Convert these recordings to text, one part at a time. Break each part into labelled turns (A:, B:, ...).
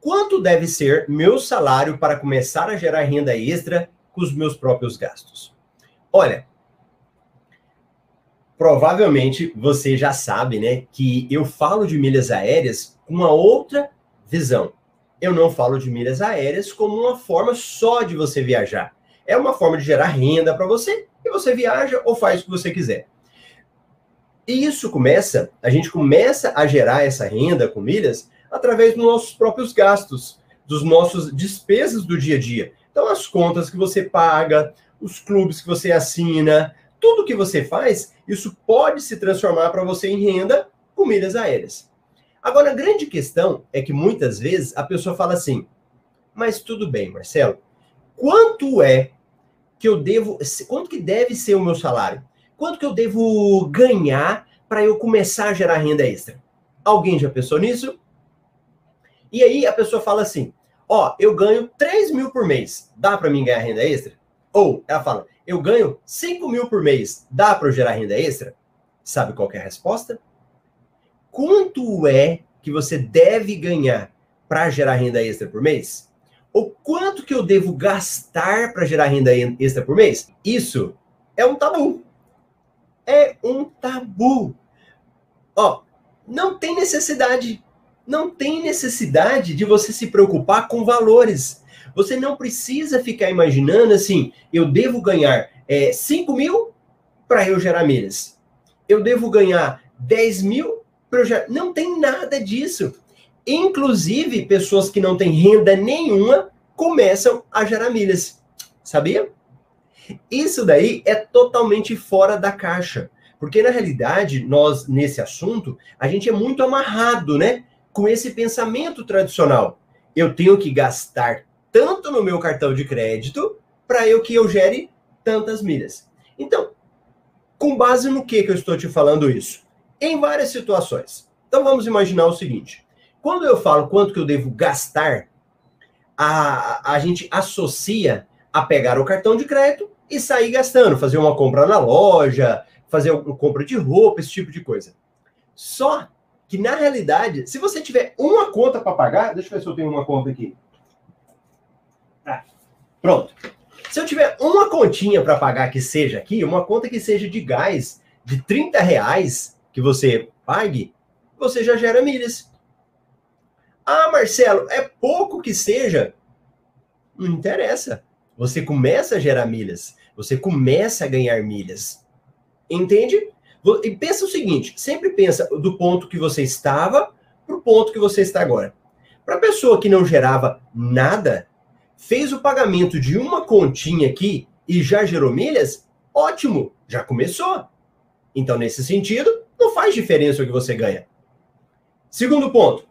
A: quanto deve ser meu salário para começar a gerar renda extra com os meus próprios gastos? Olha, provavelmente você já sabe, né, que eu falo de milhas aéreas com uma outra visão. Eu não falo de milhas aéreas como uma forma só de você viajar. É uma forma de gerar renda para você e você viaja ou faz o que você quiser. E isso começa, a gente começa a gerar essa renda com milhas através dos nossos próprios gastos, dos nossos despesas do dia a dia. Então, as contas que você paga, os clubes que você assina, tudo que você faz, isso pode se transformar para você em renda com milhas aéreas. Agora, a grande questão é que muitas vezes a pessoa fala assim: mas tudo bem, Marcelo, quanto é que eu devo, quanto que deve ser o meu salário? Quanto que eu devo ganhar para eu começar a gerar renda extra? Alguém já pensou nisso? E aí a pessoa fala assim: ó, eu ganho 3 mil por mês, dá para mim ganhar renda extra? Ou ela fala, eu ganho 5 mil por mês, dá para eu gerar renda extra? Sabe qual é a resposta? Quanto é que você deve ganhar para gerar renda extra por mês? Ou quanto que eu devo gastar para gerar renda extra por mês? Isso é um tabu. É um tabu. Ó, não tem necessidade. Não tem necessidade de você se preocupar com valores. Você não precisa ficar imaginando assim, eu devo ganhar é, 5 mil para eu gerar milhas. Eu devo ganhar 10 mil para eu gerar. Não tem nada disso. Inclusive, pessoas que não têm renda nenhuma começam a gerar milhas. Sabia? Isso daí é totalmente fora da caixa. Porque, na realidade, nós, nesse assunto, a gente é muito amarrado, né? Com esse pensamento tradicional. Eu tenho que gastar tanto no meu cartão de crédito para eu que eu gere tantas milhas. Então, com base no que, que eu estou te falando isso? Em várias situações. Então vamos imaginar o seguinte: quando eu falo quanto que eu devo gastar, a, a gente associa a pegar o cartão de crédito e sair gastando, fazer uma compra na loja, fazer uma compra de roupa, esse tipo de coisa. Só que na realidade, se você tiver uma conta para pagar, deixa eu ver se eu tenho uma conta aqui. Pronto. Se eu tiver uma continha para pagar que seja aqui, uma conta que seja de gás de 30 reais que você pague, você já gera milhas. Ah, Marcelo, é pouco que seja. Não interessa. Você começa a gerar milhas. Você começa a ganhar milhas. Entende? E pensa o seguinte: sempre pensa do ponto que você estava para o ponto que você está agora. Para a pessoa que não gerava nada, fez o pagamento de uma continha aqui e já gerou milhas, ótimo, já começou. Então, nesse sentido, não faz diferença o que você ganha. Segundo ponto.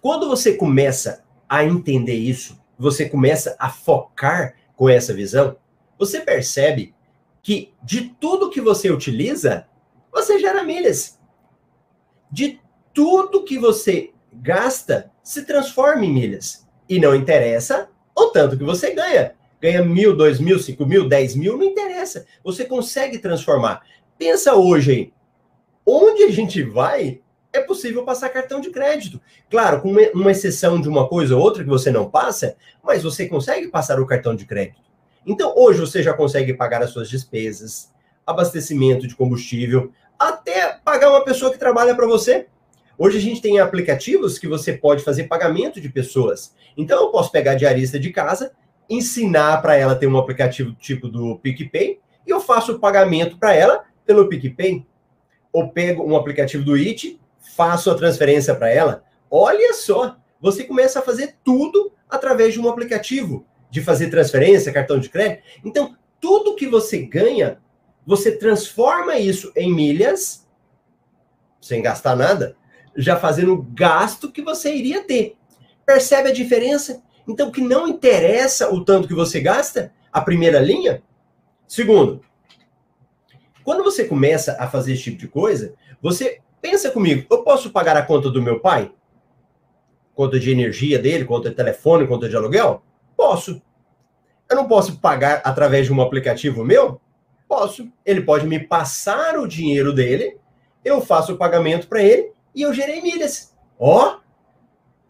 A: Quando você começa a entender isso, você começa a focar com essa visão, você percebe que de tudo que você utiliza, você gera milhas. De tudo que você gasta, se transforma em milhas. E não interessa o tanto que você ganha. Ganha mil, dois mil, cinco mil, dez mil, não interessa. Você consegue transformar. Pensa hoje aí. Onde a gente vai, é possível passar cartão de crédito. Claro, com uma exceção de uma coisa ou outra que você não passa, mas você consegue passar o cartão de crédito. Então, hoje você já consegue pagar as suas despesas, abastecimento de combustível, até pagar uma pessoa que trabalha para você. Hoje a gente tem aplicativos que você pode fazer pagamento de pessoas. Então eu posso pegar a diarista de casa, ensinar para ela ter um aplicativo tipo do PicPay e eu faço o pagamento para ela pelo PicPay. Ou pego um aplicativo do It, faço a transferência para ela. Olha só, você começa a fazer tudo através de um aplicativo, de fazer transferência, cartão de crédito. Então, tudo que você ganha, você transforma isso em milhas sem gastar nada já fazendo o gasto que você iria ter. Percebe a diferença? Então, que não interessa o tanto que você gasta, a primeira linha. Segundo, quando você começa a fazer esse tipo de coisa, você pensa comigo, eu posso pagar a conta do meu pai? Conta de energia dele, conta de telefone, conta de aluguel? Posso. Eu não posso pagar através de um aplicativo meu? Posso. Ele pode me passar o dinheiro dele, eu faço o pagamento para ele e eu gerei milhas. Ó,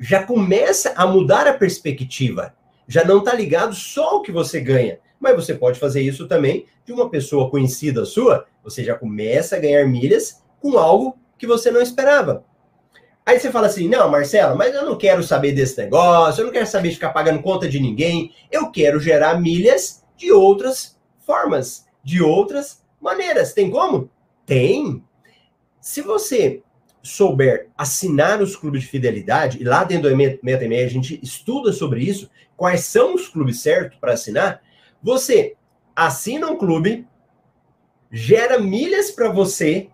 A: já começa a mudar a perspectiva. Já não está ligado só ao que você ganha, mas você pode fazer isso também de uma pessoa conhecida sua. Você já começa a ganhar milhas com algo que você não esperava. Aí você fala assim: não, Marcelo, mas eu não quero saber desse negócio, eu não quero saber de ficar pagando conta de ninguém, eu quero gerar milhas de outras formas, de outras maneiras. Tem como? Tem. Se você souber assinar os clubes de fidelidade, e lá dentro do Meta e a gente estuda sobre isso, quais são os clubes certos para assinar, você assina um clube, gera milhas para você,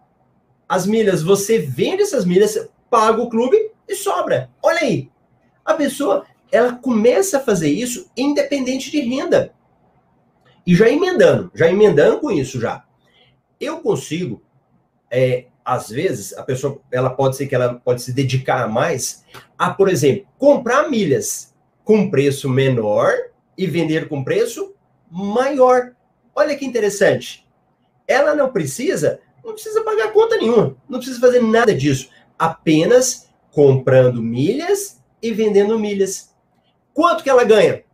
A: as milhas, você vende essas milhas, paga o clube e sobra. Olha aí. A pessoa, ela começa a fazer isso independente de renda. E já emendando, já emendando com isso já. Eu consigo é, às vezes, a pessoa ela pode ser que ela pode se dedicar mais a, por exemplo, comprar milhas com preço menor e vender com preço maior. Olha que interessante. Ela não precisa, não precisa pagar conta nenhuma, não precisa fazer nada disso, apenas comprando milhas e vendendo milhas. Quanto que ela ganha?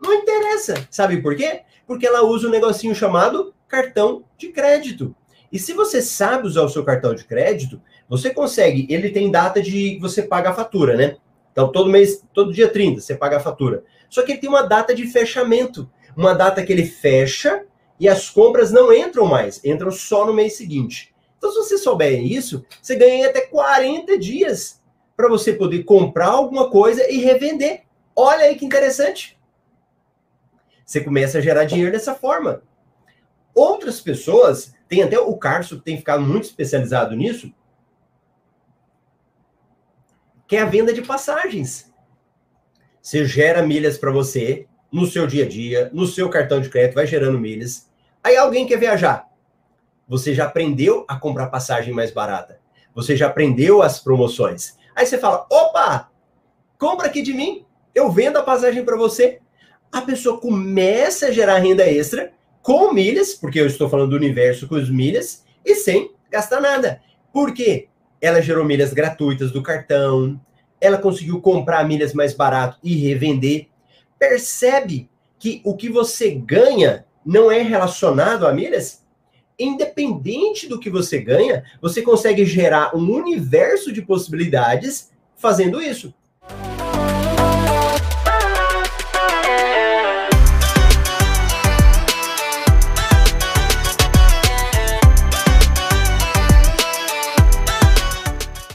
A: Não interessa. Sabe por quê? Porque ela usa um negocinho chamado cartão de crédito. E se você sabe usar o seu cartão de crédito, você consegue, ele tem data de você paga a fatura, né? Então, todo mês, todo dia 30, você paga a fatura. Só que ele tem uma data de fechamento, uma data que ele fecha e as compras não entram mais, entram só no mês seguinte. Então, se você souber isso, você ganha até 40 dias para você poder comprar alguma coisa e revender. Olha aí que interessante. Você começa a gerar dinheiro dessa forma. Outras pessoas tem até o Carso que tem ficado muito especializado nisso, que é a venda de passagens. Você gera milhas para você no seu dia a dia, no seu cartão de crédito, vai gerando milhas. Aí alguém quer viajar. Você já aprendeu a comprar passagem mais barata. Você já aprendeu as promoções. Aí você fala: opa, compra aqui de mim, eu vendo a passagem para você. A pessoa começa a gerar renda extra com milhas, porque eu estou falando do universo com as milhas, e sem gastar nada. Por quê? Ela gerou milhas gratuitas do cartão, ela conseguiu comprar milhas mais barato e revender. Percebe que o que você ganha não é relacionado a milhas? Independente do que você ganha, você consegue gerar um universo de possibilidades fazendo isso.